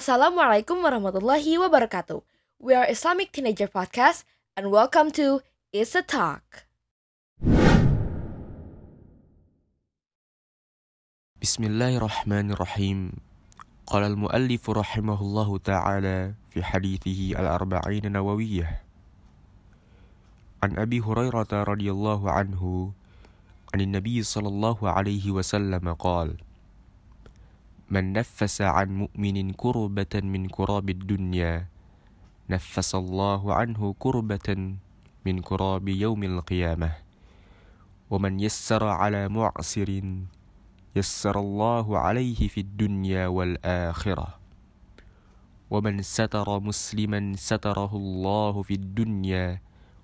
Assalamualaikum warahmatullahi wabarakatuh. We are Islamic Teenager Podcast and welcome to It's a Talk. بسم الله الرحمن الرحيم قال المؤلف رحمه الله تعالى في حديثه الأربعين نووية عن أبي هريرة رضي الله عنه عن النبي صلى الله عليه وسلم قال من نفس عن مؤمن كربة من كراب الدنيا نفس الله عنه كربة من كراب يوم القيامة. ومن يسر على معسر يسر الله عليه في الدنيا والآخرة. ومن ستر مسلما ستره الله في الدنيا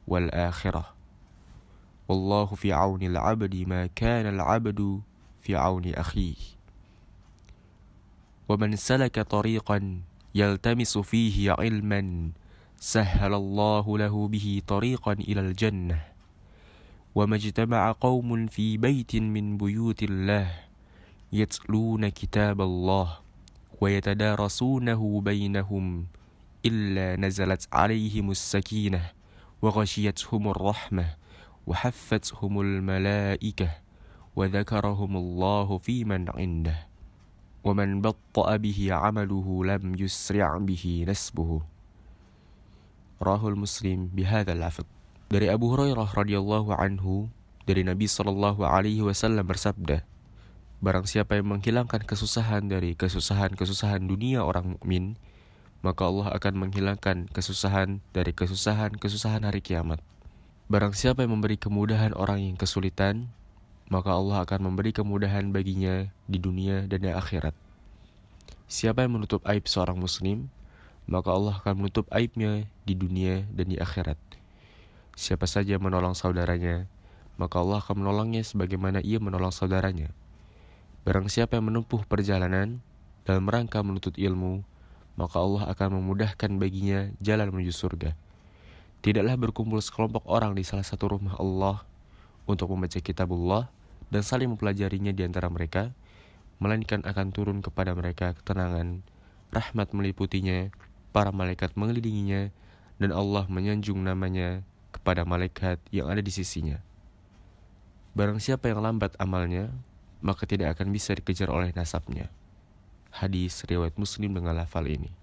والآخرة. والله في عون العبد ما كان العبد في عون أخيه. ومن سلك طريقا يلتمس فيه علما سهل الله له به طريقا إلى الجنة. وما اجتمع قوم في بيت من بيوت الله يتلون كتاب الله ويتدارسونه بينهم إلا نزلت عليهم السكينة وغشيتهم الرحمة وحفتهم الملائكة وذكرهم الله في من عنده. ومن بطأ به عمله لم يسرع به نسبه Rahul Muslim bihadha lafad Dari Abu Hurairah radhiyallahu anhu dari Nabi sallallahu alaihi wasallam bersabda Barang siapa yang menghilangkan kesusahan dari kesusahan-kesusahan dunia orang mukmin maka Allah akan menghilangkan kesusahan dari kesusahan-kesusahan hari kiamat. Barang siapa yang memberi kemudahan orang yang kesulitan, maka Allah akan memberi kemudahan baginya di dunia dan di akhirat. Siapa yang menutup aib seorang muslim, maka Allah akan menutup aibnya di dunia dan di akhirat. Siapa saja menolong saudaranya, maka Allah akan menolongnya sebagaimana ia menolong saudaranya. Barang siapa yang menempuh perjalanan dalam rangka menuntut ilmu, maka Allah akan memudahkan baginya jalan menuju surga. Tidaklah berkumpul sekelompok orang di salah satu rumah Allah untuk membaca kitabullah dan saling mempelajarinya di antara mereka, melainkan akan turun kepada mereka ketenangan, rahmat meliputinya, para malaikat mengelilinginya, dan Allah menyanjung namanya kepada malaikat yang ada di sisinya. Barang siapa yang lambat amalnya, maka tidak akan bisa dikejar oleh nasabnya. Hadis riwayat Muslim dengan lafal ini.